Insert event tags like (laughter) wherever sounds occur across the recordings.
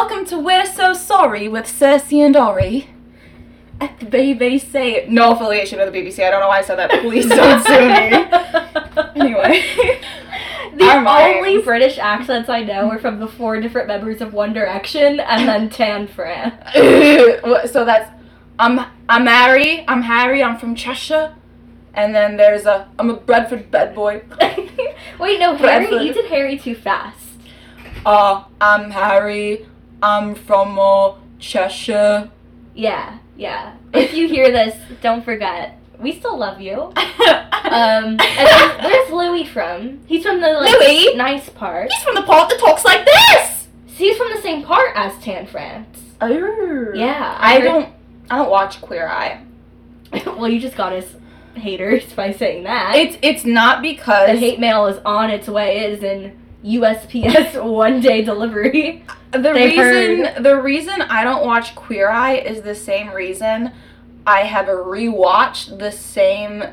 Welcome to We're So Sorry with Cersei and Ori. At the BBC. No affiliation with the BBC. I don't know why I said that. Please don't sue me. (laughs) Anyway. The Our minds. only British accents I know are from the four different members of One Direction and then Tan Fran. (laughs) So that's I'm I'm Harry. I'm Harry. I'm from Cheshire. And then there's a I'm a Bradford bad boy. (laughs) Wait, no, Harry, you did Harry too fast. Uh, I'm Harry. I'm from uh, Cheshire. Yeah, yeah. If you hear this, don't forget. We still love you. (laughs) Um, and where's Louis from? He's from the like, Louis? nice part. He's from the part that talks like this. He's from the same part as Tan France. Oh. Yeah, I heard- don't. I don't watch Queer Eye. (laughs) well, you just got us haters by saying that. It's it's not because the hate mail is on its way. It is in USPS (laughs) one day delivery. the they reason heard. the reason I don't watch Queer Eye is the same reason I have rewatched the same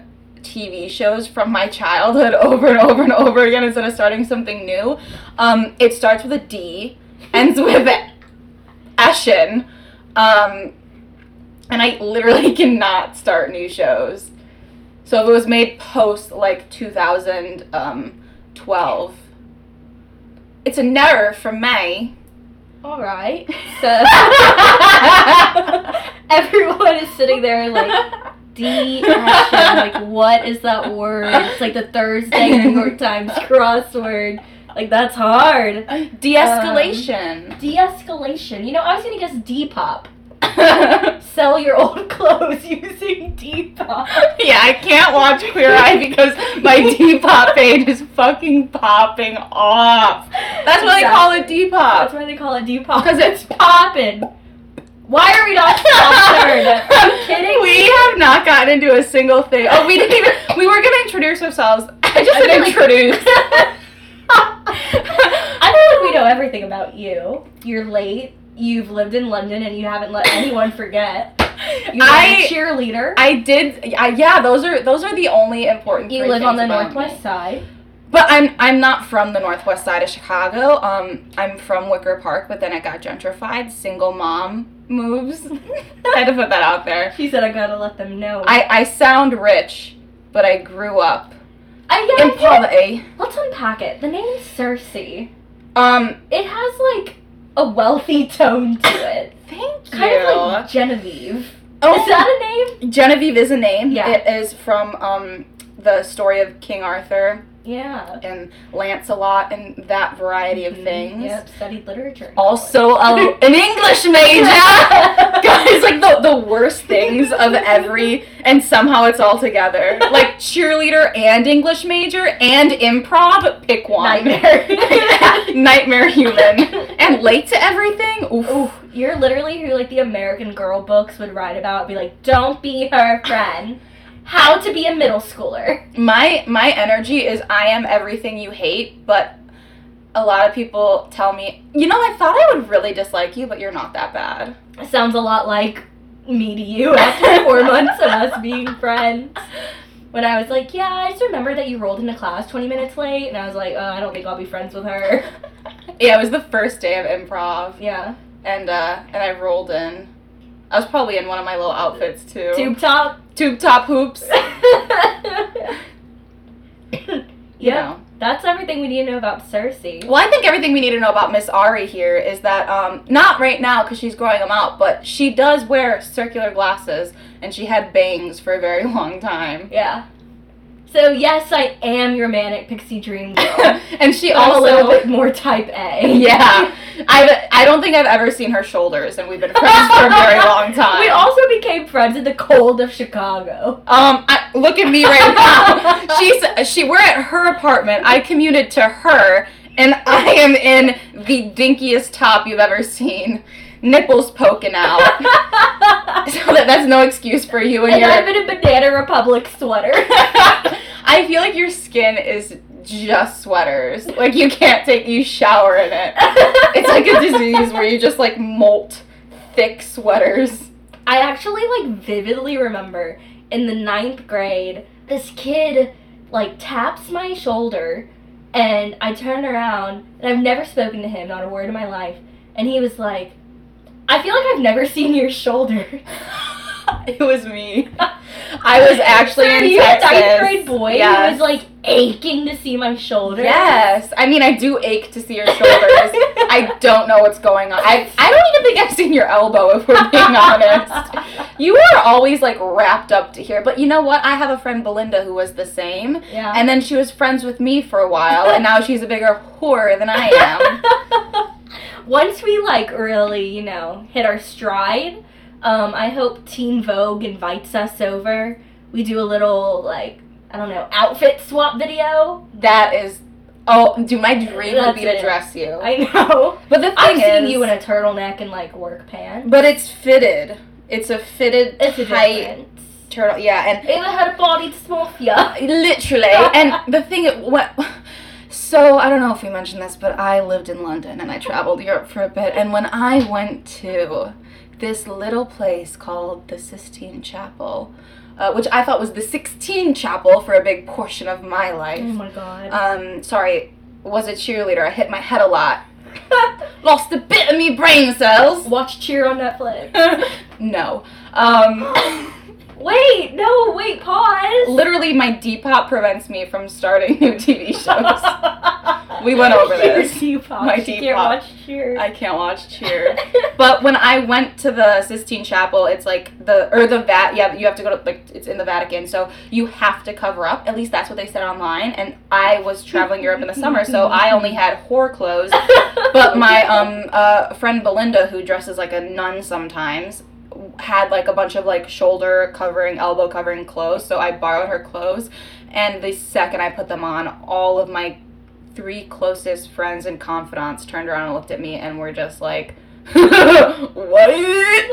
TV shows from my childhood (laughs) over and over and over again instead of starting something new. Um, it starts with a D, ends (laughs) with Ashen, um, and I literally cannot start new shows. So if it was made post like 2012, it's a no from May. All right. (laughs) So (laughs) everyone is sitting there like D. Like what is that word? It's like the Thursday New York (laughs) Times crossword. Like that's hard. De-escalation. Um, de-escalation. You know, I was gonna guess Depop. (laughs) Sell your old (laughs) clothes using Depop. yeah, I can't watch Queer Eye (laughs) because my Depop page is fucking popping off. That's why they call it Depop. That's why they call it Depop. Because it's- popping. Why are we not sponsored? Are you kidding We me? have not gotten into a single thing. Oh, we didn't even. We were gonna introduce ourselves. I just I like- introduce. I feel like we know everything about you. You're late. You've lived in London and you haven't let anyone forget. You're I a cheerleader. I did. I, yeah, those are those are the only important. you live on the northwest me. side. But I'm I'm not from the northwest side of Chicago. Um, I'm from Wicker Park, but then it got gentrified. Single mom moves. I (laughs) had to put that out there. She said I gotta let them know. I I sound rich, but I grew up I, yeah, in I poverty. Let's unpack it. The name Cersei. Um, It has like a wealthy tone to it. thank Kind you. Kind of like Genevieve. oh, Is that a name? Genevieve is a name. Yeah. It is from um the story of King Arthur Yeah. and Lancelot and that variety of Mhm. things. Yep, studied literature. Also, (laughs) a, an English major. (laughs) Guys, like the, the worst things of every, and somehow it's all together. Like cheerleader and English major and improv, pick one. Nightmare. (laughs) Nightmare human. And late to everything? Oof. Ooh, you're literally who like the American Girl books would write about. Be like, don't be her friend. How to be a middle schooler. My my energy is I am everything you hate, but a lot of people tell me, you know, I thought I would really dislike you, but you're not that bad. Sounds a lot like me to you after four (laughs) months of us being friends. When I was like, yeah, I just remember that you rolled into class 20 minutes late, and I was like, oh, I don't think I'll be friends with her. (laughs) Yeah, it was the first day of improv. Yeah. and uh and I rolled in. I was probably in one of my little outfits too. Tube top. Tube top hoops. (laughs) yeah. Know. That's everything we need to know about Cersei. Well, I think everything we need to know about Miss Ari here is that um not right now because she's growing them out, but she does wear circular glasses and she had bangs for a very (laughs) long time. Yeah. So yes, I am your manic pixie dream girl. (laughs) and she I'm a also little bit more type A. yeah. I I don't think I've ever seen her shoulders, and we've been friends for a very long (laughs) time. We also became friends in the cold of Chicago. Um, I, look at me right now. (laughs) She's she. We're at her apartment. I commuted to her, and I am in the dinkiest top you've ever seen, nipples poking out. (laughs) so that, that's no excuse for you and, and your. I'm in a Banana Republic sweater. I feel like your skin is just sweaters. Like you can't take you shower in it. It's like a (laughs) disease where you just like molt thick sweaters. I actually like vividly remember in the ninth grade, this kid like taps my shoulder, and I turn around, and I've never spoken to him, not a word in my life. and he was like, "I feel like I've never seen your shoulder." (laughs) (laughs) it was me. I was (laughs) actually in you Texas. a ninth grade boy Yes. who was like aching to see my shoulders. Yes, I mean I do ache to see your shoulders. (laughs) I don't know what's going on. I I don't even think I've seen your elbow if we're being honest. You are always like wrapped up to here, but you know what? I have a friend Belinda who was the same, Yeah. and then she was friends with me for a while, and now she's a bigger whore than I am. Once we like really, you know, hit our stride, um, I hope Teen Vogue invites us over. We do a little like I don't know outfit swap video. That is, oh, dude, my dream would That's be to it. dress you. I know. (laughs) but the thing I've seen you in a turtleneck and like work pants. but it's fitted. It's a fitted, It's a tight turtle. Yeah, and If I had a body for. (laughs) Literally. and (laughs) the thing, it what. So I don't know if we mentioned this, but I lived in London and I traveled Europe for a bit. And when I went to this little place called the Sistine Chapel, uh, which I thought was the Sixteen Chapel for a big portion of my life. Oh my god. Um, sorry, was a cheerleader. I hit my head a lot. (laughs) Lost a bit of me brain cells. Watch Cheer on Netflix. (laughs) no. Um, (laughs) Wait, no, wait, pause. literally, my Depop prevents me from starting new TV shows. (laughs) We went over this. Your Depop. My You can't watch Cheer. I can't watch Cheer. (laughs) But when I went to the Sistine Chapel, it's like the or the vat. Yeah, you have to go to like it's in the Vatican, so you have to cover up. At least that's what they said online. And I was traveling Europe in the summer, so (laughs) I only had whore clothes. But my um uh friend Belinda, who dresses like a nun sometimes, had like a bunch of like shoulder covering, elbow covering clothes. So I borrowed her clothes, and the second I put them on, all of my three closest friends and confidants turned around and looked at me and were just like, (laughs) "What?"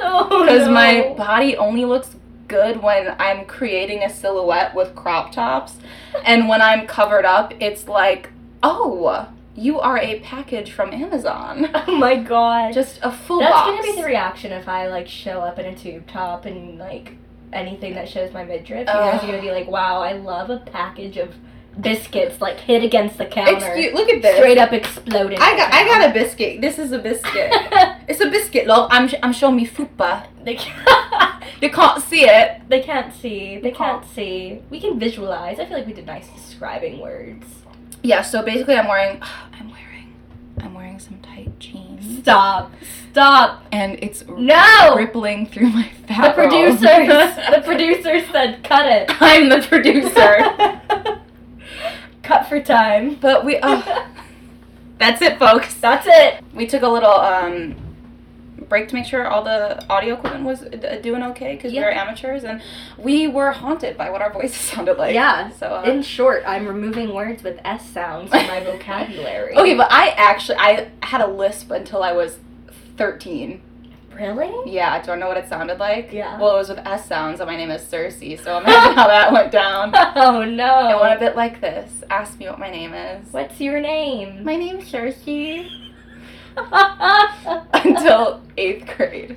Oh, Because my body only looks good when I'm creating a silhouette with crop tops, and when I'm covered up, it's like, "Oh, you are a package from Amazon." (laughs) Oh my god. Just a full That's box. gonna be the reaction if I like show up in a tube top and like anything that shows my midriff. You guys are gonna be like, "Wow, I love a package of biscuits like hit against the counter, Excuse, look at this. straight up exploding." I got I got a biscuit. This is a biscuit. (laughs) it's a biscuit, love. I'm sh- I'm showing me fupa. they can't, (laughs) You can't see it. they can't see. They You can't see. We can visualize. I feel like we did nice describing words. Yeah. So basically, I'm wearing (sighs) I'm wearing I'm wearing some tight jeans, Stop. Stop. and it's No. rippling through my The fat. roll. producers. (laughs) the producers said, "Cut it." I'm the producer. (laughs) Cut for time. but we. Oh, (laughs) that's it, folks. That's it. We took a little um break to make sure all the audio equipment was uh, doing okay because Yeah. we were amateurs and we were haunted by what our voices (laughs) sounded like. Yeah. So. Uh, In short, I'm removing words with S sounds from my vocabulary. (laughs) Okay, but I actually I had a lisp until I was 13. really? Yeah, I do I know what it sounded like? Yeah. Well, it was with S sounds, and my name is Cersei, so imagine how that went down. (laughs) Oh no. It went a bit like this. Ask me what my name is. What's your name? My name's Cersei. (laughs) Until eighth grade.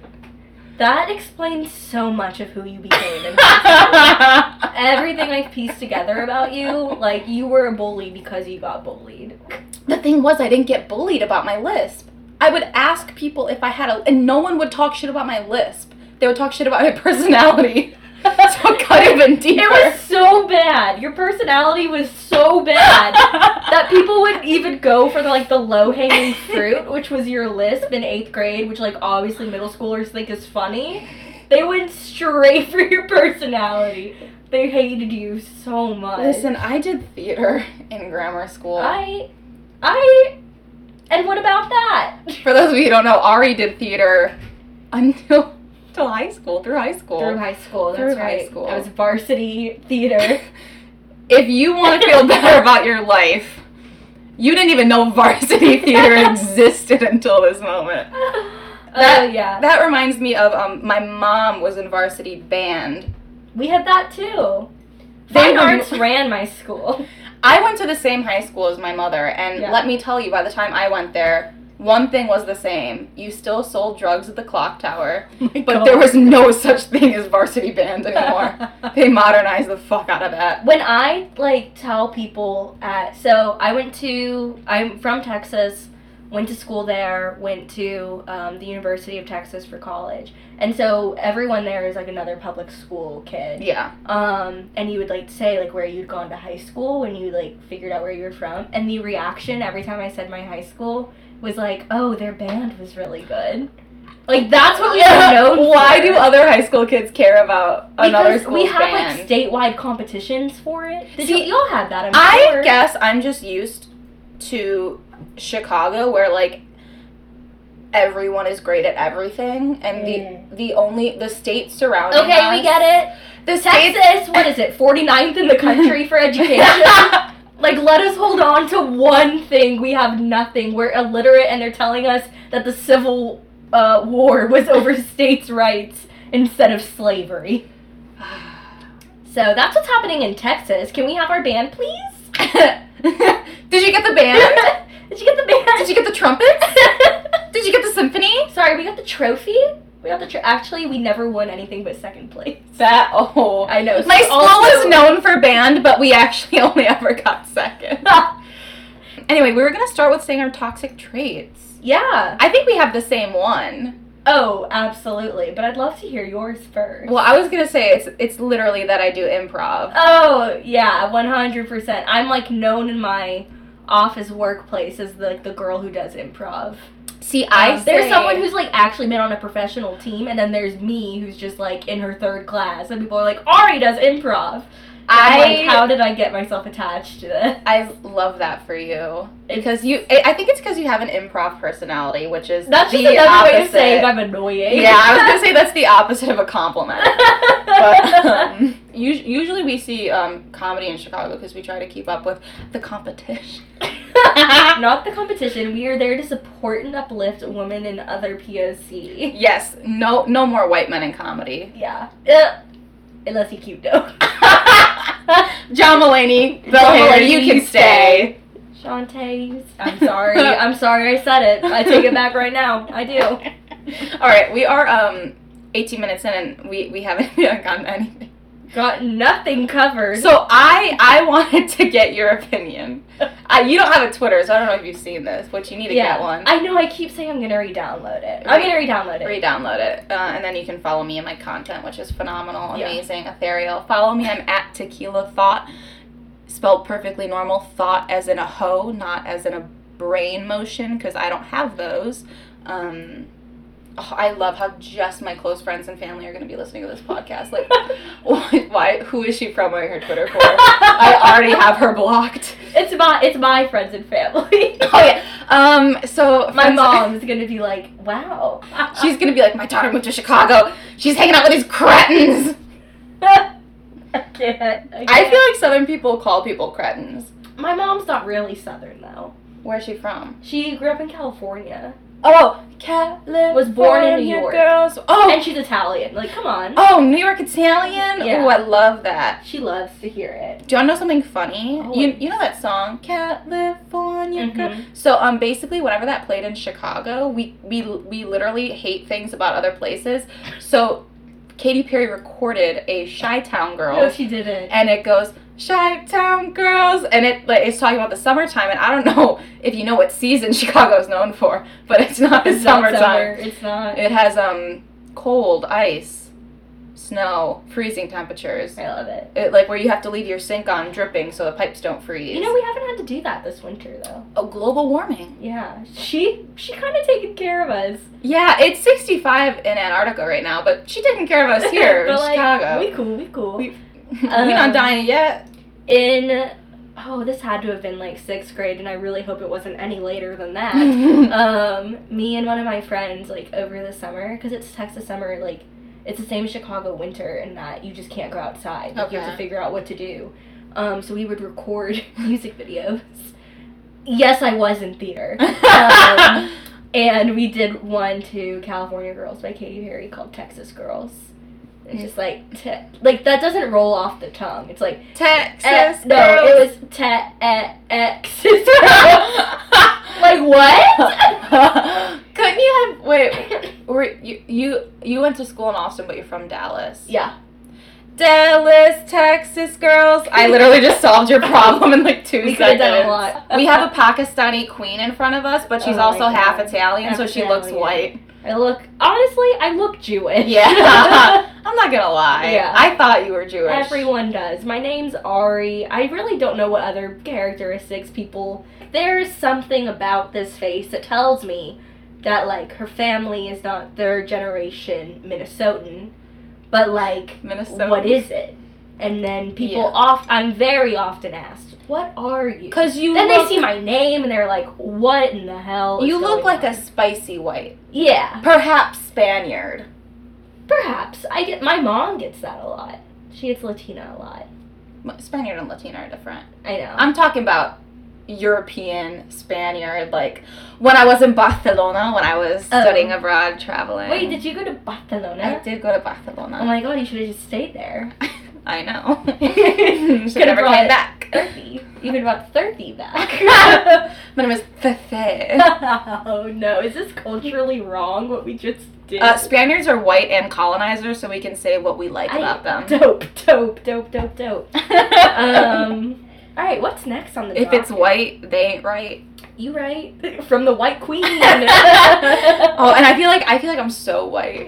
that explains so much of who you became. In. (laughs) Everything I've pieced together about you, like you were a bully because you got bullied. the thing was, I didn't get bullied about my lisp. I would ask people if I had a, and no one would talk shit about my lisp. They would talk shit about my (laughs) personality. (laughs) so it cut even deeper. It was so bad. Your personality was so bad that people would even go for the, like the low hanging fruit, (laughs) which was your lisp in eighth grade, which like obviously middle schoolers think is funny. They went straight for your personality. They hated you so much. Listen, I did theater in grammar school. I, I, and what about that? For those of you who don't know, Ari did theater until till high school, through high school. Through high school, that's Through high school. I was varsity theater. (laughs) if you want to feel (laughs) better about your life, you didn't even know varsity (laughs) theater existed until this moment. Oh That- yeah, That reminds me of um, my mom was in varsity band. we had that too. They Fine arts ran my school. I went to the same high school as my mother, and Yeah. let me tell you, by the time I went there, one thing was the same. You still sold drugs at the clock tower, (laughs) but there was no such thing as varsity band anymore. (laughs) they modernized the fuck out of that. when I like tell people at so I went to I'm from Texas, went to school there, went to um, the University of Texas for college. And so everyone there is like another public school kid. Yeah. Um, and you would like say like where you'd gone to high school when you like figured out where you were from. And the reaction every time I said my high school was like, oh, their band was really good. Like that's what we were (laughs) known Why for. do other high school kids care about another school? Because we have band? like statewide competitions for it. Did See, you, y'all had that? I sure. guess I'm just used to Chicago where like everyone is great at everything and Mm. the the only the state surrounding Okay, us, we get it. The states what is it? 49th in the country (laughs) for education. (laughs) like, let us hold on to one thing. We have nothing. We're illiterate, and they're telling us that the Civil uh, War was over (laughs) states' rights instead of slavery. (sighs) So that's what's happening in Texas. Can we have our band, please? (laughs) Did you get the band? (laughs) Did you get the band? Did you get the trumpets? Did you get the symphony? Sorry, we got the trophy. We got the tr- actually we never won anything but second place. That oh I know. My school was known for band, but we actually (laughs) only ever got second. (laughs) anyway, we were gonna start with saying our toxic traits. yeah. I think we have the same one. Oh, absolutely. But I'd love to hear yours first. Well, I was gonna say it's it's literally that I do improv. Oh yeah, one hundred percent. I'm like known in my office workplace as the, like the girl who does improv. See, I there's say- someone who's like actually been on a professional team, and then there's me who's just like in her third class, and people are like, Ari does improv. I'm like, how did I get myself attached to this? I love that for you because you. I I think it's because you have an improv personality, which is That's the just another opposite. way of saying I'm annoying. yeah, I was gonna say that's (laughs) the opposite of a compliment. but um, usually we see um, comedy in Chicago because we try to keep up with the competition. (laughs) Not the competition. We are there to support and uplift women and other POC. yes, no, no more white men in comedy. Yeah. Uh, unless you cute though. (laughs) (laughs) John Mulaney, Bill John Mulaney, you can you stay. Shantae, I'm sorry. (laughs) I'm sorry I said it. I take it back right now. I do. (laughs) All right, we are um 18 minutes in and we we haven't gotten anything. Got nothing covered. So I I wanted to get your opinion. I, you don't have a Twitter, so I don't know if you've seen this, but you need to yeah, get one. I know. I keep saying I'm gonna re-download it. I'm gonna re-download it. Re-download it, uh, and then you can follow me and my content, which is phenomenal, Yeah. amazing, ethereal. Follow me. I'm at Tequila Thought, spelled perfectly normal. Thought as in a hoe, not as in a brain motion, because I don't have those. Um, oh, I love how just my close friends and family are going to be listening to this podcast. Like, (laughs) why, why? Who is she promoting her Twitter for? I already have her blocked. It's my it's my friends and family. (laughs) Oh yeah. Um. So My friends- mom's gonna be like, wow. (laughs) She's gonna be like, my daughter moved to Chicago. She's hanging out with these cretins. I can't. I, I can't. feel like Southern people call people cretins. my mom's not really Southern though. Where's she from? She grew up in California. Oh, California Was born in New York. Girls. Oh, And she's Italian. Like, come on. oh, New York Italian. Yeah. Oh, I love that. She loves to hear it. Do you want to know something funny? Oh, you you know that song California Girl? Mhm. So um basically whenever that played in Chicago, we we we literally hate things about other places. So Katy Perry recorded a Chi Town Girls. No, she didn't. and it goes Chi Town Girls, and it like it's talking about the summertime, and I don't know if you know what season (laughs) Chicago is known for, but it's not the It's not summertime. summer. It's not. It has um cold, ice, snow, freezing temperatures. I love it. It, like where you have to leave your sink on dripping so the pipes don't freeze. You know, we haven't had to do that this winter though. oh, global warming. Yeah, she she kind of taken care of us. Yeah, it's 65 in Antarctica right now, but she taking care of us (laughs) here in like, Chicago. We cool. We cool. We- we not Um, dying yet. In oh, this had to have been like sixth grade, and I really hope it wasn't any later than that. (laughs) um, me and one of my friends like over the summer because it's Texas summer like it's the same Chicago winter in that you just can't go outside. Like, You have to figure out what to do. Um, so we would record (laughs) music videos. Yes, I was in theater. (laughs) Um, and we did one to California Girls by Katy Perry called Texas Girls. It's just like te- like that doesn't roll off the tongue. It's like Texas. eh, no, it was te eh, Texas (laughs) like what? (laughs) Couldn't you have wait? Were you you you went to school in Austin, but you're from Dallas? yeah. Dallas, Texas girls. I literally just solved your problem in like two We seconds. done a lot. we have a Pakistani queen in front of us, but she's Oh also half Italian, Half so she looks white. I look honestly, I look Jewish. Yeah. (laughs) I'm not gonna lie. Yeah. I thought you were Jewish. Everyone does. My name's Ari. I really don't know what other characteristics people. There's something about this face that tells me that like her family is not third generation Minnesotan, but like Minnesota. what is it? And then people Yeah. oft I'm very often asked, "What are you?" Because you then look, they see my name and they're like, "What in the hell?" you look like on?" a spicy white, yeah. perhaps Spaniard. Perhaps I get my mom gets that a lot. She gets Latina a lot. Spaniard and Latina are different. I know. I'm talking about European Spaniard. Like when I was in Barcelona, when I was Oh. studying abroad, traveling. Wait, did you go to Barcelona? I did go to Barcelona. Oh my god, you should have just stayed there. (laughs) I know. (laughs) Should never came it- back. Thirty. You could brought thirty back. My name is Fefe. oh no, is this culturally wrong what we just did? Uh, Spaniards are white and colonizers, so we can say what we like I- about them. (laughs) Dope, dope, dope, dope, dope. (laughs) um, all right, what's next on the? if it's white, they ain't right. you right from the White Queen. Oh, and I feel like I feel like I'm so white.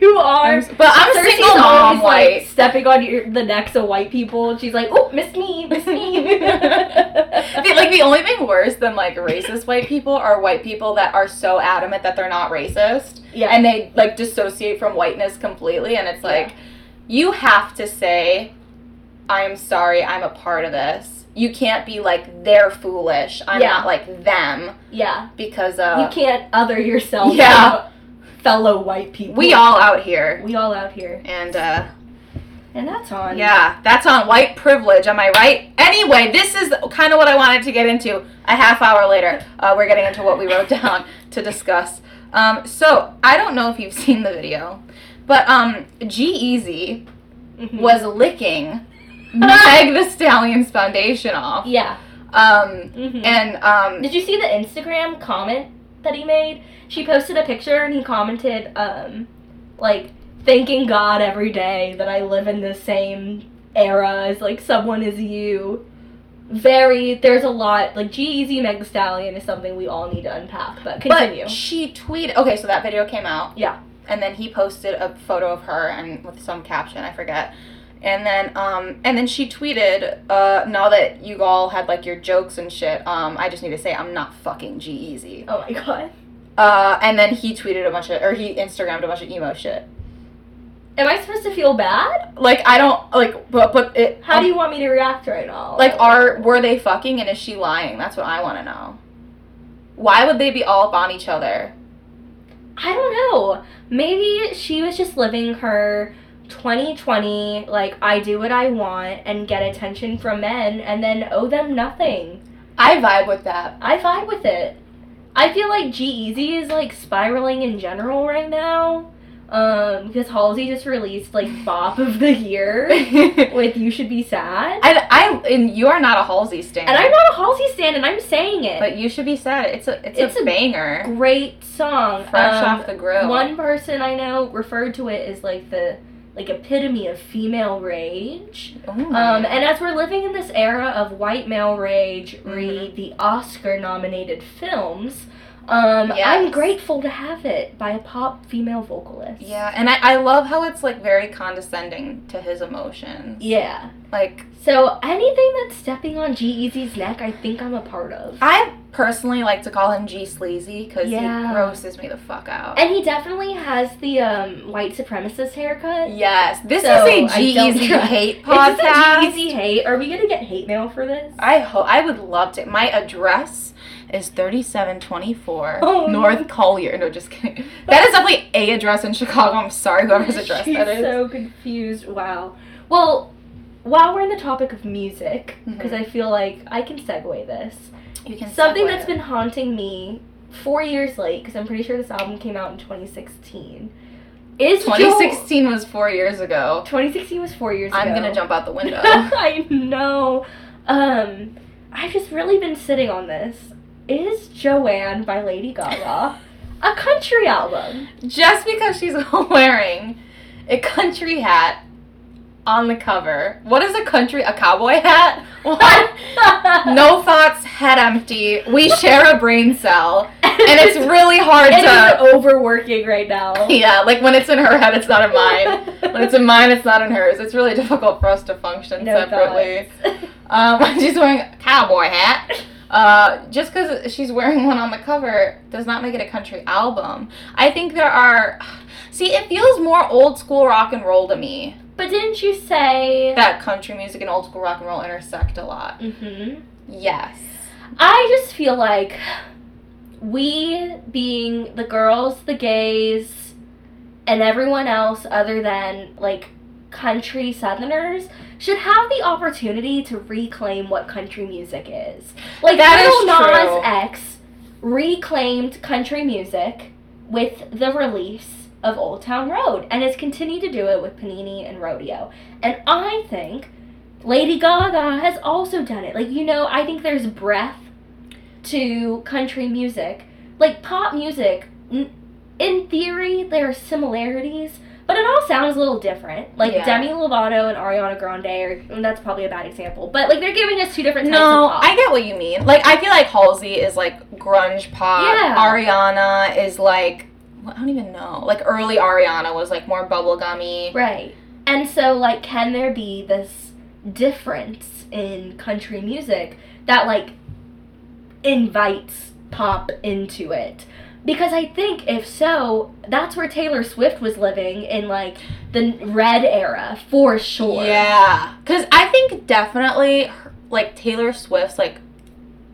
You are. I'm but I'm Cersei's single mom white. like stepping on your, the necks of white people. and She's like, "Oh, miss me, miss me." (laughs) (laughs) Feel like the only thing worse than like racist white people are white people that are so adamant that they're not racist yeah, and they like dissociate from whiteness completely and it's like you have to say I'm sorry, I'm a part of this. You can't be like they're foolish. I'm Yeah. not like them yeah. because you uh can't other yourself. Yeah. from fellow white people. we all out here. we all out here, And uh and that's on. Yeah, that's on white privilege. Am I right? Anyway, this is kind of what I wanted to get into. A half hour later, uh, we're getting into what we wrote (laughs) down to discuss. Um, so I don't know if you've (laughs) seen the video, but um, G-Eazy Mhm. was licking (laughs) Meg the Stallion's foundation off. yeah. Um, Mhm. and um, Did you see the Instagram comment that he made? She posted a picture and he commented, um, like, thanking God every day that I live in the same era as, like, someone as you. Very, there's a lot, like, G-Eazy Meg Stallion is something we all need to unpack, but continue. But she tweeted. Okay, so that video came out. Yeah. And then he posted a photo of her and with some caption, I forget. And then um and then she tweeted, uh, now that you all had like your jokes and shit, um, I just need to say I'm not fucking G-Eazy. oh my god. Uh and then he tweeted a bunch of or he Instagrammed a bunch of emo shit. Am I supposed to feel bad? Like I don't like but but it How do you want me to react right now? like are were they fucking and is she lying? That's what I wanna know. Why would they be all up on each other? I don't know. Maybe she was just living her 2020, like, I do what I want and get attention from men and then owe them nothing. I vibe with that. I vibe with it. I feel like G-Eazy is, like, spiraling in general right now. Um, because Halsey just released, like, Bop of the Year (laughs) with You Should Be Sad. And I and you are not a Halsey stan. And I'm not a Halsey stan, and I'm saying it. But you should be sad. It's a it's, It's a, a banger. Great song. Fresh Um, off the grill. One person I know referred to it as like the like epitome of female rage. Ooh. Um, and as we're living in this era of white male rage, Mm-hmm. read the Oscar nominated films, um, Yes. I'm grateful to have it by a pop female vocalist. yeah, and I, I love how it's like very condescending to his emotions. Yeah. Like So anything that's stepping on G-Eazy's neck, I think I'm a part of. I personally like to call him G Sleazy because Yeah. he grosses me the fuck out. And he definitely has the um, white supremacist haircut. yes, this So, is a G-Eazy (laughs) hate Is this a podcast. G-Eazy hate? Are we gonna get hate mail for this? I hope I would love to. My address is thirty seven twenty four Oh, no. North Collier. No, just kidding. That is definitely a address in Chicago. I'm sorry, whoever's address She's that is. so confused. Wow. Well, while we're in the topic of music, because I feel like I can segue this, you can something that's it. been haunting me four years late, because I'm pretty sure this album came out in 2016, is Joel- 2016 was four years ago. 2016 was four years ago. I'm gonna jump out the (laughs) window. I know. Um, I've just really been sitting on this. Is Joanne by Lady Gaga a country album? Just because she's (laughs) wearing a country hat on the cover. What is a country? A cowboy hat? What? (laughs) no thoughts, head empty. We share a brain cell, and it's really hard It to. is overworking right now. (laughs) Yeah, like when it's in her head, it's not in mine. When it's in mine, it's not in hers. It's really difficult for us to function no separately. Um, she's wearing a cowboy hat. Uh, just because she's wearing one on the cover does not make it a country album. I think there are. See, it feels more old school rock and roll to me. But didn't you say That country music and old school rock and roll intersect a lot. Mhm. Yes. I just feel like we being the girls, the gays, and everyone else other than like country southerners should have the opportunity to reclaim what country music is. Like That Lil Nas true. X reclaimed country music with the release of Old Town Road and has continued to do it with Panini and Rodeo. And I think Lady Gaga has also done it. Like, you know, I think there's breath to country music. Like, pop music, n- in theory, there are similarities, but it all sounds a little different. Like, Yeah. Demi Lovato and Ariana Grande, are, and that's probably a bad example, but, like, they're giving us two different types No, of pop. I get what you mean. Like, I feel like Halsey is like grunge pop. Yeah. Ariana is like. I don't even know. Like, early Ariana was like more bubblegummy. Right. And so, like, can there be this difference in country music that, like, invites pop into it? Because I think if so, that's where Taylor Swift was living in, like, the red era for sure. Yeah, because I think definitely like Taylor Swift's like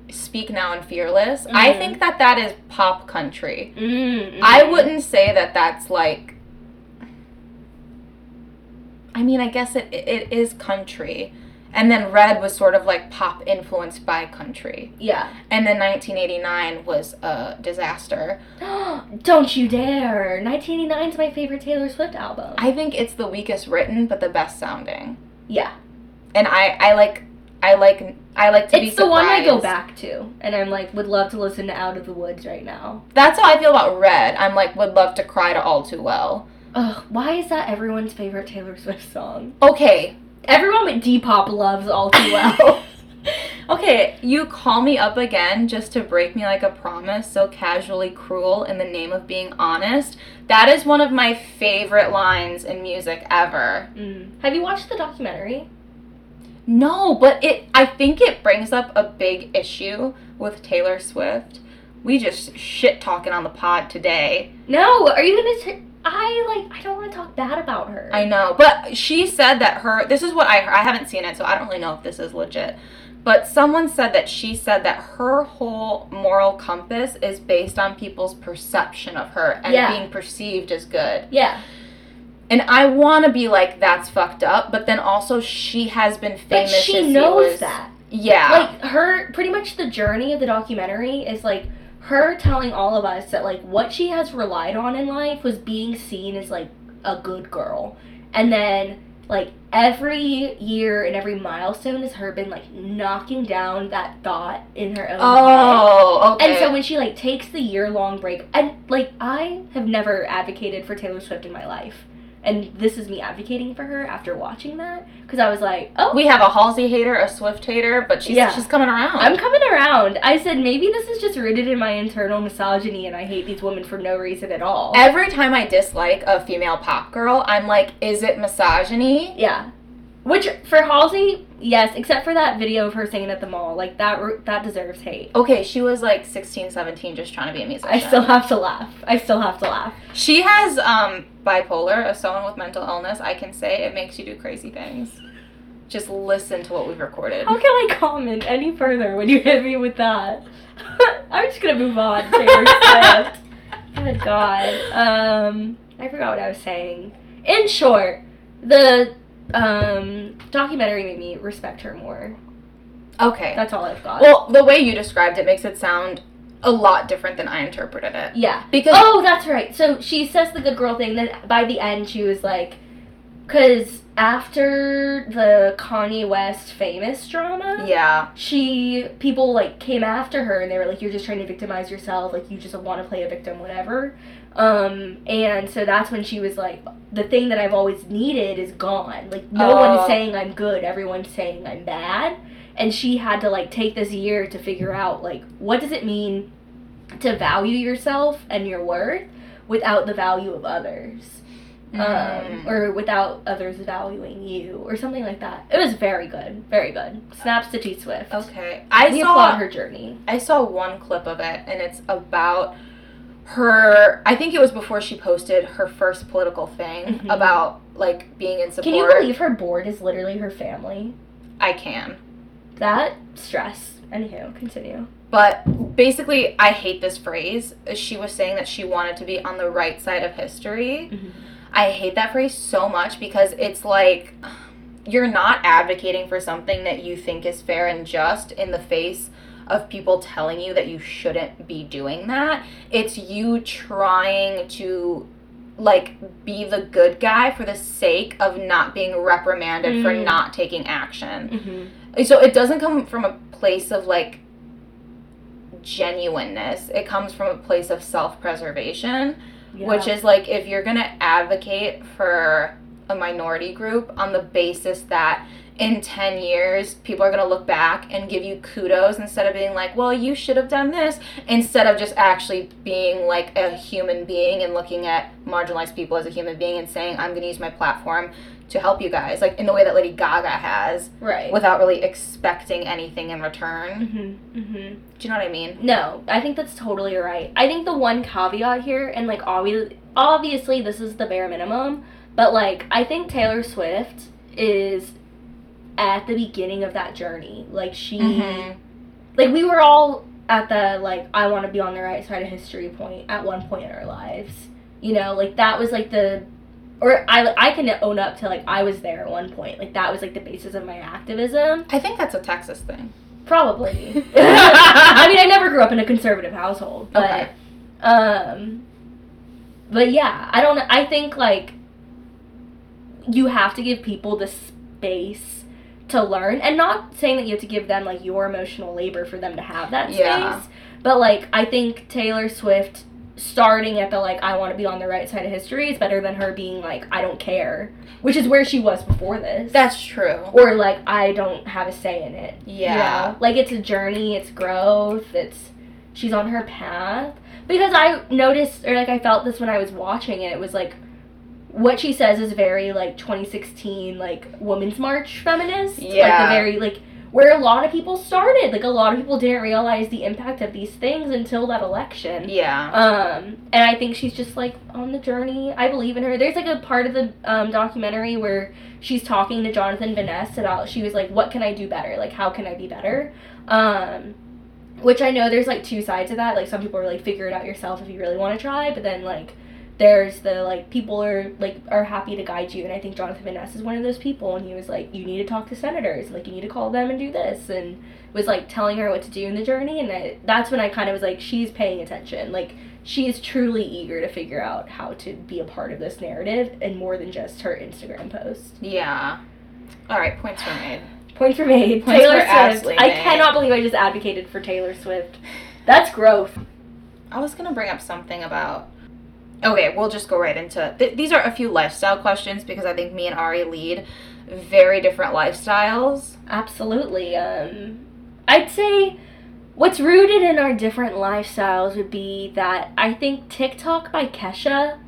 "Speak Now" and "Fearless." I Mhm. think that that is pop country. Mm, I wouldn't say that that's like. I mean, I guess it it is country, and then Red was sort of like pop influenced by country, Yeah. and then 1989 was a disaster. (gasps) Don't you dare. 1989 is my favorite Taylor Swift album. I think it's the weakest written, but the best sounding, yeah. and I I like I like I like to be It's the one I go back to, and I'm like, would love to listen to Out of the Woods right now. That's how I feel about Red. I'm like, would love to cry to All Too Well. Ugh, why is that everyone's favorite Taylor Swift song? Okay, Everyone but Depop loves All Too Well. (laughs) okay, you call me up again just to break me like a promise, so casually cruel in the name of being honest. That is one of my favorite lines in music ever. mm. Have you watched the documentary? No, but it I think it brings up a big issue with Taylor Swift. We just shit talking on the pod today. No, are you gonna? T- I like. I don't want to talk bad about her. I know, but she said that her. This is what I I haven't seen it, so I don't really know if this is legit. But someone said that she said that her whole moral compass is based on people's perception of her and Yeah. being perceived as good. yeah, And I want to be like that's fucked up, but then also she has been but famous. she as knows was- that. Yeah. Like her, pretty much the journey of the documentary is like her telling all of us that like what she has relied on in life was being seen as like a good girl, and then like every year and every milestone is her been like knocking down that thought in her own head. oh, okay. And so when she like takes the year long break, and like I have never advocated for Taylor Swift in my life, and this is me advocating for her after watching that because I was like, oh, we have a Halsey hater, a Swift hater, but she's Yeah. she's coming around. I'm coming around. I said maybe this is just rooted in my internal misogyny, and I hate these women for no reason at all. Every time I dislike a female pop girl, I'm like, is it misogyny? yeah. Which for Halsey, yes, except for that video of her singing at the mall, like that that deserves hate. Okay, she was like 16, 17, just trying to be a musician. I still have to laugh. I still have to laugh. She has um bipolar, as someone with mental illness. I can say it makes you do crazy things. Just listen to what we've recorded. How can I comment any further when you hit me with that? (laughs) I'm just gonna move on. Taylor Swift. Good God. Um, I forgot what I was saying. In short, the um documentary made me respect her more. Okay. That's all I've got. Well, the way you described it makes it sound a lot different than I interpreted it. yeah. Because Oh, that's right. So she says the good girl thing. Then by the end, she was like, because after the Kanye West famous drama, yeah, she people like came after her and they were like you're just trying to victimize yourself like you just want to play a victim whatever Um, and so that's when she was like, the thing that I've always needed is gone. Like, no one's Oh. saying I'm good, everyone's saying I'm bad. And she had to, like, take this year to figure out, like, what does it mean to value yourself and your worth without the value of others? Um, Mm. or without others valuing you, or something like that. It was very good, very good. Snaps to T Swift. Okay. I we saw her journey. I saw one clip of it, and it's about her. I think it was before she posted her first political thing Mhm. about like being in support. Can you believe her board is literally her family? I can. That stress. Anywho, continue. But basically, I hate this phrase. She was saying that she wanted to be on the right side of history. I hate that phrase so much because it's like you're not advocating for something that you think is fair and just in the face of people telling you that you shouldn't be doing that. It's you trying to like be the good guy for the sake of not being reprimanded for Mm. not taking action. Mm-hmm. So it doesn't come from a place of like genuineness. It comes from a place of self-preservation which is like if you're going to advocate for a minority group on the basis that in 10 years people are going to look back and give you kudos instead of being like well you should have done this instead of just actually being like a human being and looking at marginalized people as a human being and saying i'm going to use my platform to help you guys like in the way that lady gaga has right. without really expecting anything in return mm-hmm. Mm-hmm. do you know what i mean No, I think that's totally right. I think the one caveat here, and like obviously, obviously this is the bare minimum, but like I think Taylor Swift is at the beginning of that journey. Like she, Mhm. like we were all at the like I want to be on the right side of history point at one point in our lives. You know, like that was like the or I I can own up to like I was there at one point. Like that was like the basis of my activism. i think that's a texas thing Probably. (laughs) (laughs) I mean, I never grew up in a conservative household, but Okay. um but yeah, I don't I think like you have to give people the space to learn and not saying that you have to give them like your emotional labor for them to have that space. Yeah. But like I think Taylor Swift starting at the like I want to be on the right side of history is better than her being like I don't care, which is where she was before this. that's true or like I don't have a say in it. you Yeah. know? Like it's a journey, it's growth, it's she's on her path. Because I noticed or like I felt this when I was watching it, it was like what she says is very like 2016 like women's march feminist. Like the very like where a lot of people started. Like a lot of people didn't realize the impact of these things until that election. Yeah. Um, and I think she's just like on the journey. I believe in her. There's like a part of the um, documentary where she's talking to Jonathan Van Ness about she was like, "What can I do better? Like, how can I be better?" Um, which I know there's like two sides of that. Like some people are like, "Figure it out yourself if you really want to try," but then like there's the like people are like are happy to guide you and i think jonathan van ness is one of those people and he was like you need to talk to senators like you need to call them and do this and was like telling her what to do in the journey and I, that's when i kind of was like she's paying attention like she is truly eager to figure out how to be a part of this narrative and more than just her instagram post Yeah. All right, points were made. points were made Points taylor swift i made. cannot believe i just advocated for taylor swift that's growth I was gonna bring up something about. Okay, we'll just go right into. Th- these are a few lifestyle questions because I think me and Ari lead very different lifestyles. Absolutely. Um, I'd say what's rooted in our different lifestyles would be that I think TikTok by Kesha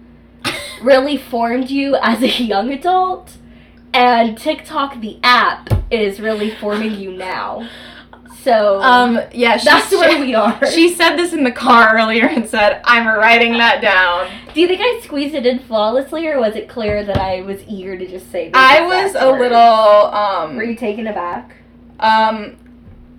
(laughs) really formed you as a young adult, and TikTok the app is really forming you now. So Um, yeah, she, that's where we are. She said this in the car earlier and said, "I'm writing that down." Do you think I squeezed it in flawlessly, or was it clear that I was eager to just say? I was a little um Were you taken aback? um.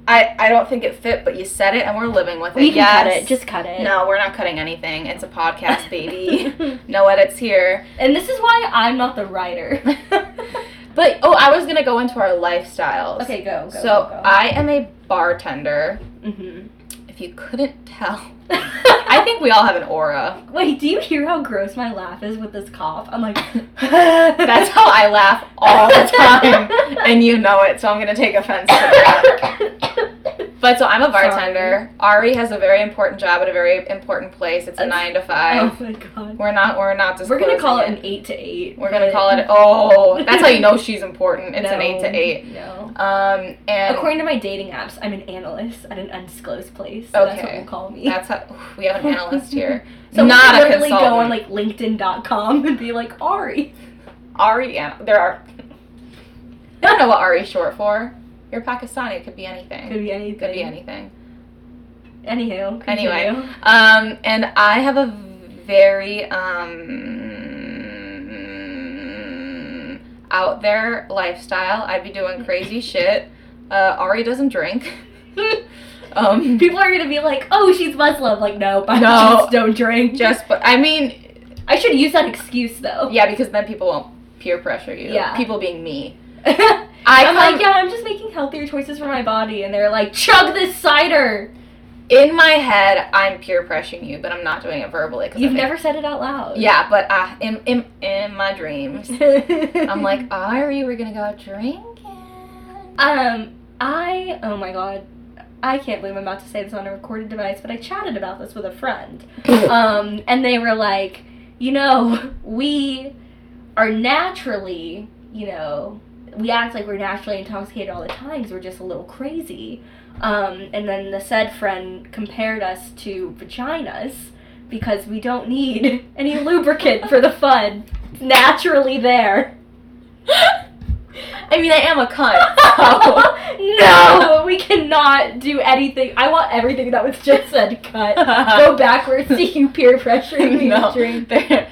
I, I don't think it fit, but you said it, and we're living with it. We can yes. cut it. Just cut it. no, we're not cutting anything. It's a podcast, baby. (laughs) no edits here. And this is why I'm not the writer. (laughs) But oh, I was gonna go into our lifestyles. okay, go. go so go, go. I am a bartender. Mhm. If you couldn't tell, (laughs) I think we all have an aura. Wait, do you hear how gross my laugh is with this cough? I'm like, (laughs) That's how I laugh all the (laughs) time, and you know it. So I'm gonna take offense to that. But so I'm a Sorry. bartender. Ari has a very important job at a very important place. It's a That's- nine to (laughs) five. Oh my god. We're not. We're not. We're gonna call it an eight to eight. We're gonna call it. (laughs) Oh, that's how you know (laughs) she's important. It's an eight to eight. No. Um, and According to my dating apps, I'm an analyst at an undisclosed place. So That's what Okay. we'll call me. that's how we have an analyst here. so not we a consultant. go on like LinkedIn.com and be like Ari. Ari. There are. I don't know what Ari is short for. You're Pakistani. It could be anything. Could be anything. Could be anything. Anywho. Anyway. Um, and I have a very um out there lifestyle. I'd be doing crazy (laughs) shit. Uh, Ari doesn't drink. (laughs) um, People are gonna be like, "Oh, she's Muslim." Like, no, I No. just don't drink. just but I mean, I should use that excuse though. yeah, because then people won't peer pressure you. Yeah. People being me. (laughs) I I am like, yeah, I'm just making healthier choices for my body, and they're like, chug this cider. in my head. I'm peer pressuring you, but I'm not doing it verbally. I You've never said it out loud. Yeah, but uh, in in in my dreams, I'm (laughs) I'm like, Ari, we're gonna go out drinking. Um, I oh my god, I can't believe I'm about to say this on a recorded device, but I chatted about this with a friend. (laughs) Um, and they were like, you know, we are naturally, you know, we act like we're naturally intoxicated all the time because we're just a little crazy. Um, and then the said friend compared us to vaginas because we don't need (laughs) any lubricant for the fun. It's naturally there. (laughs) I mean, I am a cunt. (laughs) no, we cannot do anything. I want everything that was just said cut. Go backwards to you peer pressuring me no, drink. there,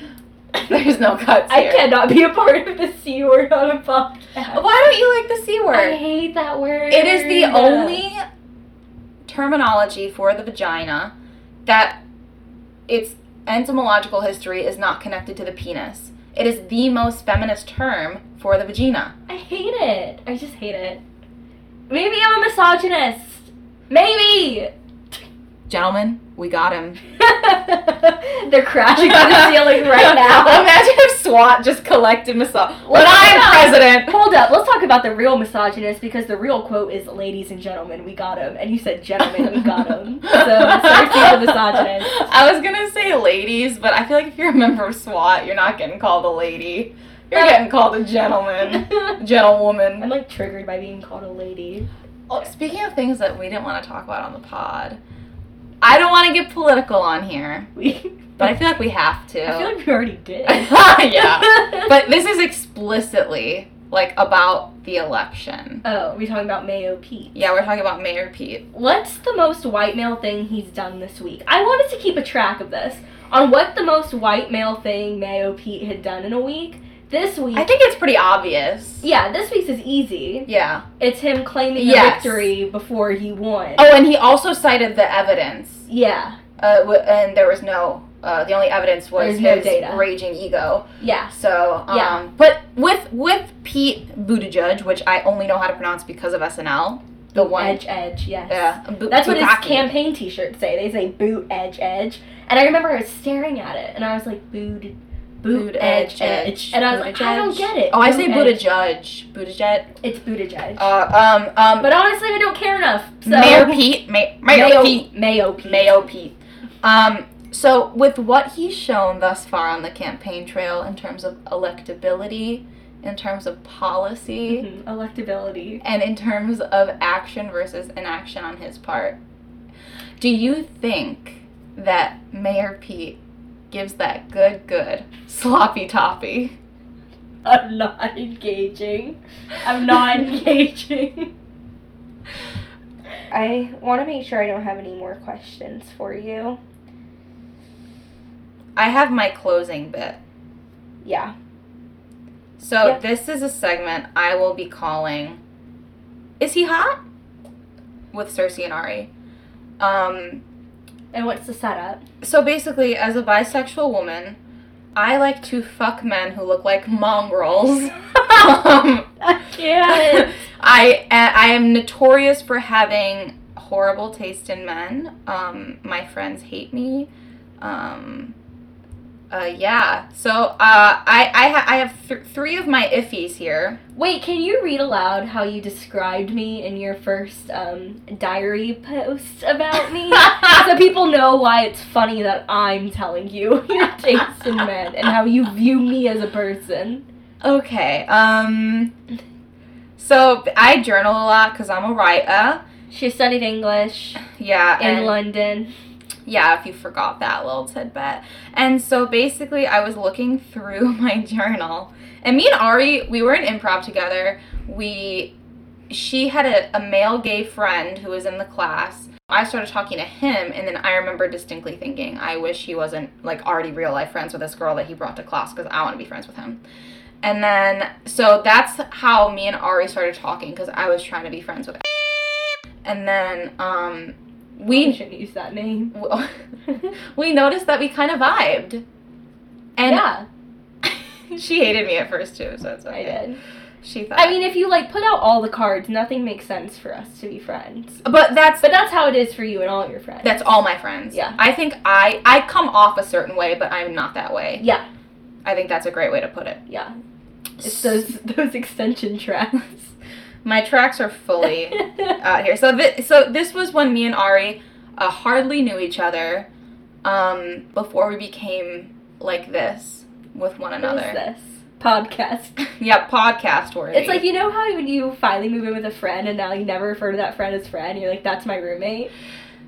(laughs) there's no cuts I here. cannot be a part of the C word on a podcast. Why don't you like the C word? I hate that word. It is the only terminology for the vagina that its entomological history is not connected to the penis. It is the most feminist term for the vagina. I hate it. I just hate it. Maybe I'm a misogynist. Maybe. Gentlemen, we got him. (laughs) They're crashing on the ceiling right now. (laughs) Imagine if SWAT just collected massage. When I'm president. Hold up, let's talk about the real misogynist because the real quote is "Ladies and gentlemen, we got him," and you said "Gentlemen, we got him." (laughs) So Cersei the misogynist. I was gonna say ladies, but I feel like if you're a member of SWAT, you're not getting called a lady. You're Uh, getting called a gentleman, gentlewoman. I'm like triggered by being called a lady. Oh, speaking of things that we didn't want to talk about on the pod, I don't want to get political on here, We, but I feel like we have to. I feel like we already did. (laughs) yeah, but this is explicitly like about the election. oh, we talking about Mayo Pete. Yeah, we're talking about Mayor Pete. What's the most white male thing he's done this week? I wanted to keep a track of this on what the most white male thing Mayo Pete had done in a week. This week, I think it's pretty obvious. yeah, this week's is easy. Yeah. It's him claiming Yes. victory before he won. Oh, and he also cited the evidence. Yeah, Uh, w- and there was no. Uh, the only evidence was There's no his data. raging ego. yeah. So, um, Yeah. but with with Pete Buttigieg, which I only know how to pronounce because of SNL, the one, Edge, edge, yes. yeah, That's what his campaign T-shirts say. They say boot, edge, edge. And I remember I was staring at it, and I was like, boot, boot, Boot, edge, edge, edge, edge, And I was like, I don't get it. Oh, I Boot, say edge. Buttigieg, Buttigieg. It's Buttigieg. Uh, um, um, but honestly, I don't care enough. So Mayor Pete, Ma- Mayor Mayo Pete, Mayo Pete. Mayo Pete. Um, so with what he's shown thus far on the campaign trail in terms of electability, in terms of policy, Mhm, Electability. and in terms of action versus inaction on his part, do you think that Mayor Pete gives that good, good sloppy toppy? I'm not engaging. I'm not (laughs) engaging. I want to make sure I don't have any more questions for you. I have my closing bit. Yeah. So Yeah. this is a segment I will be calling Is he hot? With Cersei and Ari. Um And what's the setup? so basically as a bisexual woman, I like to fuck men who look like mongrels. (laughs) um, I can't. I I am notorious for having horrible taste in men. Um, my friends hate me. Um, Uh, yeah. So uh, I I, ha- I have th- three of my iffies here. Wait, can you read aloud how you described me in your first um, diary post about me? (laughs) so people know why it's funny that I'm telling you (laughs) your taste in men and how you view me as a person. Okay. Um. So I journal a lot because I'm a writer. She studied English Yeah. in and- London. Yeah, if you forgot that little tidbit. And so basically, I was looking (laughs) through my journal, and me and Ari, we were in improv together. We, she had a, a male gay friend who was in the class. I started talking to him, and then I remember distinctly thinking, I wish he wasn't like already real life friends with this girl that he brought to class because I want to be friends with him. And then, so that's how me and Ari started talking because I was trying to be friends with. And then, um, We shouldn't use that name. (laughs) (laughs) we noticed that we kind of vibed. And yeah, (laughs) she hated me at first too, so it's I did. She thought I mean, if you like put out all the cards, nothing makes sense for us to be friends. But that's But that's how it is for you and all your friends. that's all my friends. Yeah. I think I I come off a certain way, but I'm not that way. yeah, I think that's a great way to put it. yeah. It's those those extension tracks. My tracks are fully (laughs) out here. So this so this was when me and Ari uh, hardly knew each other um, before we became like this with one What is another. this podcast? (laughs) Yep, podcast worthy. It's like you know how when you finally move in with a friend and now you never refer to that friend as friend. You're like, that's my roommate.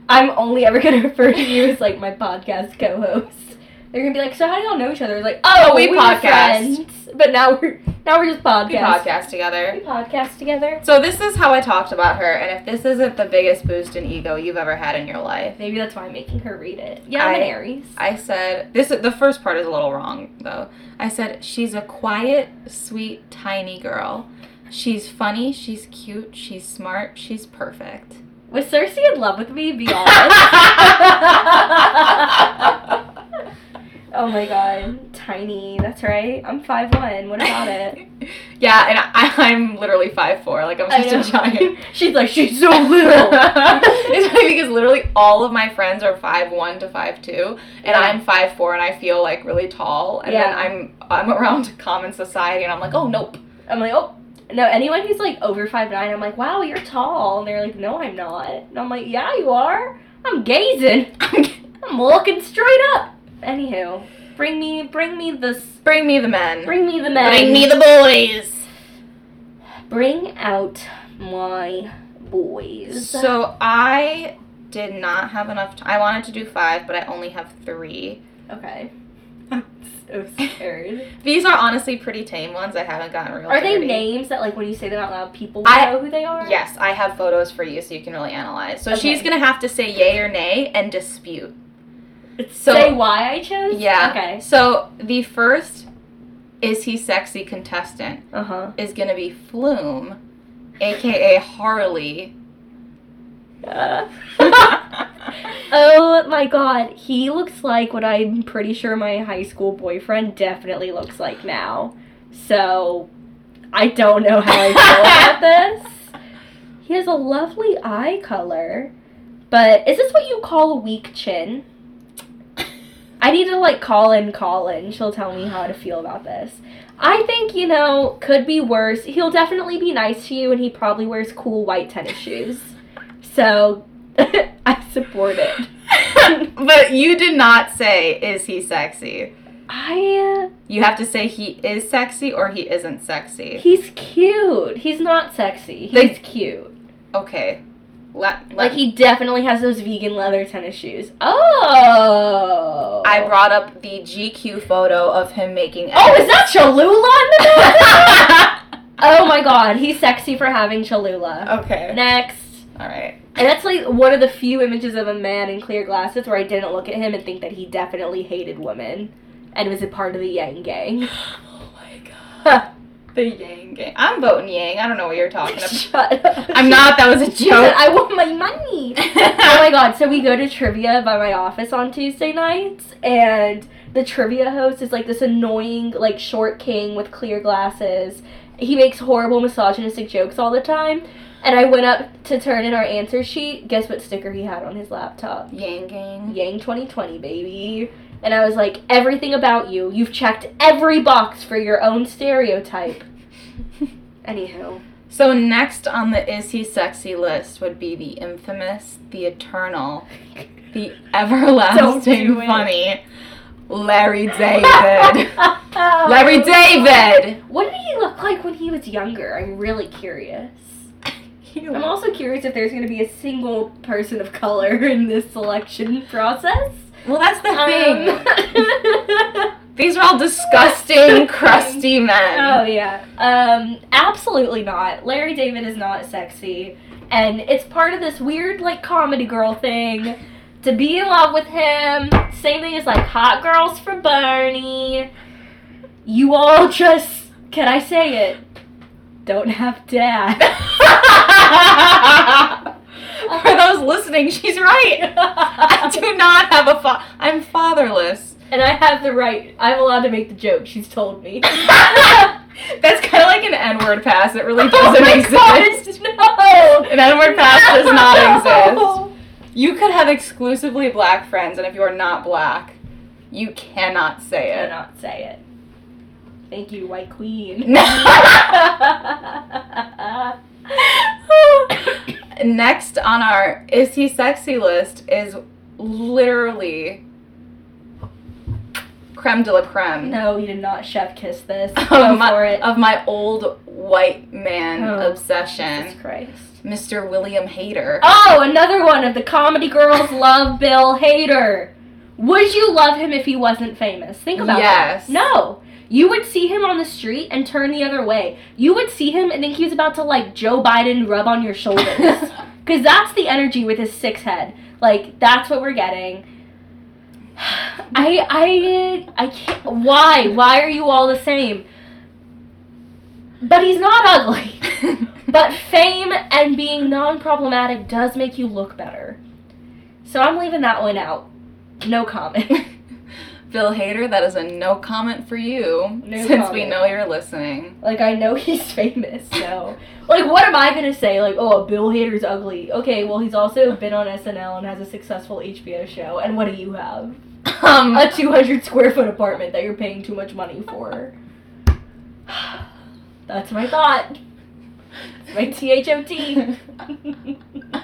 I'm only ever gonna (laughs) refer to you as like my podcast co-host. They're gonna be like, so how do y'all know each other? It's like, oh, Oh, we we podcast. Friends, (laughs) but now we're now we're just podcast. we podcast together. We podcast together. So this is how I talked about her, and if this isn't the biggest boost in ego you've ever had in your life, Maybe that's why I'm making her read it. Yeah, I'm an Aries. I said this. The first part is a little wrong though. I said she's a quiet, sweet, tiny girl. She's funny. She's cute. She's smart. She's perfect. Was Cersei in love with me? Be (laughs) honest. (laughs) oh my god, tiny. That's right. I'm five one. What about it? (laughs) yeah, and I, I'm literally five four. Like I'm just a giant. (laughs) She's like she's so little. (laughs) it's funny because literally all of my friends are five one to five two, and Yeah. I'm five four, and I feel like really tall. And Yeah. then I'm I'm around common society, and I'm like, oh nope. I'm like, oh no. Anyone who's like over five nine, I'm like, wow, you're tall. And they're like, no, I'm not. And I'm like, yeah, you are. I'm gazing. I'm looking straight up. Anywho, bring me, bring me this, Bring me the men. bring me the men. Bring me the boys. Bring out my boys. So I did not have enough time. I wanted to do five, but I only have three. okay. (laughs) I'm so scared. (laughs) These are honestly pretty tame ones. I haven't gotten real. Are they names that, like, when you say them out loud, people will I- know who they are? Yes, I have photos for you so you can really analyze. So Okay. she's gonna have to say yay or nay and dispute. So Say why I chose? yeah. Okay. So the first is he sexy contestant Uh huh. is gonna be Flume, aka Harley. (laughs) oh my god, he looks like what I'm pretty sure my high school boyfriend definitely looks like now. So, I don't know how I feel (laughs) about this. He has a lovely eye color, but is this what you call a weak chin? I need to like call in Colin. She'll tell me how to feel about this. I think, you know, could be worse. He'll definitely be nice to you and he probably wears cool white tennis shoes. So, (laughs) I support it. (laughs) but you did not say is he sexy. I You have to say he is sexy or he isn't uh, sexy. he's cute. He's not sexy. He's They- cute. Okay. Let Like he definitely has those vegan leather tennis shoes. Oh. I brought up the GQ photo of him making. Oh, is that Cholula in the back? (laughs) oh my god, he's sexy for having Cholula. okay. Next. All right. And that's like one of the few images of a man in clear glasses where I didn't look at him and think that he definitely hated women and was a part of the Yang gang. (sighs) Oh my god. (laughs) the Yang gang. I'm voting Yang. I don't know what you're talking (laughs) about. Shut up. I'm not. That was a (laughs) said, joke. I want my money. oh my god, so we go to trivia by my office on Tuesday nights, and the trivia host is like this annoying, like, short king with clear glasses. He makes horrible misogynistic jokes all the time. And I went up to turn in our answer sheet. Guess what sticker he had on his laptop? Yang gang. Yang 2020, baby. And I was like, everything about you. You've checked every box for your own stereotype. (laughs) Anywho. So next on the is he sexy list would be the infamous, the eternal, the everlasting do funny Larry David. (laughs) Larry David. What did he look like when he was younger? I'm really curious. I'm also curious if there's going to be a single person of color in this selection process. Well, that's the thing. Um, (laughs) These are all disgusting, (laughs) crusty men. Oh yeah. Um, absolutely not. Larry David is not sexy, and it's part of this weird like comedy girl thing to be in love with him. Same thing as like hot girls for Bernie. You all just can I say it? Don't have dad. (laughs) (laughs) For those listening, she's right. (laughs) I do not have a fa- I'm fatherless. and I have the right. I'm allowed to make the joke. She's told me. (laughs) That's kind of like an N-word pass. It really oh doesn't my exist. God, no. An N-word pass does not exist. You could have exclusively black friends, and if you are not black, you cannot say it. cannot say it. Thank you, White Queen. Next on our is he sexy list is literally creme de la creme no, you did not chef kiss this. (laughs) of, Go my, for it. of my old white man Oh, obsession, Jesus Christ. Mr. William Hader. Oh, another one of the comedy girls (laughs) love Bill Hader. Would you love him if he wasn't famous? Think about Yes. that. No. You would see him on the street and turn the other way. You would see him and think he was about to like Joe Biden rub on your shoulders. (laughs) Cause that's the energy with his six head. Like that's what we're getting. (sighs) I I I can't. Why? Why are you all the same? But he's not ugly. (laughs) But fame and being non-problematic does make you look better. So I'm leaving that one out. No comment. (laughs) Bill Hader, that is a no comment for you, No since we know you're listening. like I know (laughs) he's famous, so like what am I gonna say? Like, oh Bill Hader's ugly. Okay, well he's also been on SNL and has a successful HBO show. And what do you have? Um, A 200 square foot apartment that you're paying too much money for. (sighs) That's my thought. My THOT. (laughs)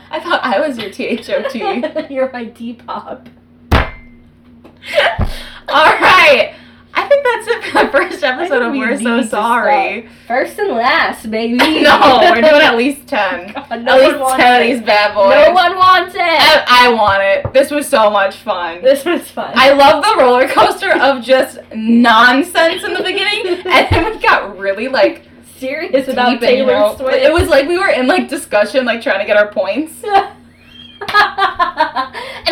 I thought I was your THOT. (laughs) You're my Depop. All right. I think that's it for the first episode of we We're So Sorry. First and last, baby. (laughs) no, we're doing at least (laughs) 10. God, at no least one wants 10 of these bad boys. No one wants it. I, I want it. This was so much fun. this was fun. I love the roller coaster of just nonsense in the beginning, (laughs) and then we got really like serious about deep and, you Taylor Swift. It was like we were in like discussion, like trying to get our points. and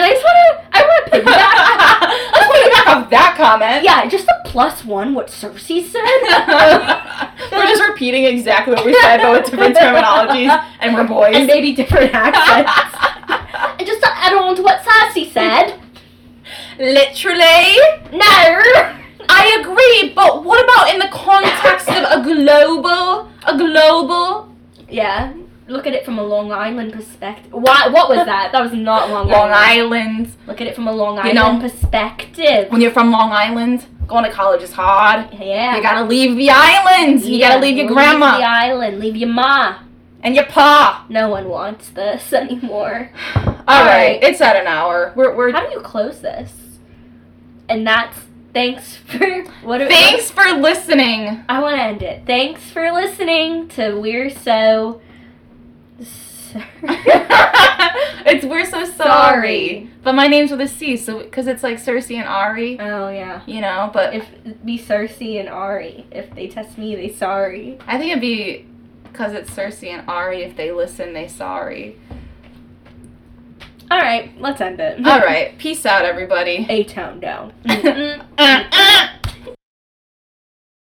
I just want to. I want to piggyback. Let's piggyback off that comment. yeah, just a plus one. What Cersei said. (laughs) (laughs) we're just repeating exactly what we said, but with different terminologies, and we're boys. and maybe different accents. (laughs) and just to add on to what Cersei said. Literally. No. I agree, but what about in the context of a global, a global Yeah. Look at it from a Long Island perspective. Why? What was that? That was not Long, Island. Long Island. Island? Look at it from a Long You Island know- perspective. When you're from Long Island, going to college is hard. Yeah. You gotta leave the islands. You gotta leave your Leave grandma the island. Leave your ma. and your pa. No one wants this (laughs) anymore. All right, it's at an hour. We're we're. How do you close this? And that's thanks (laughs) for what? do- Thanks for listening. I want to end it. Thanks for listening to We're So. (laughs) it's we're so sorry. Sorry. But my name's with a C, so because it's like Cersei and Ari, oh yeah. you know. But If be Cersei and Ari. If they test me, they sorry. I think it'd be because it's Cersei and Ari. If they listen, they sorry. All right, let's end it. All right, peace out, everybody. A town down. (laughs) (laughs)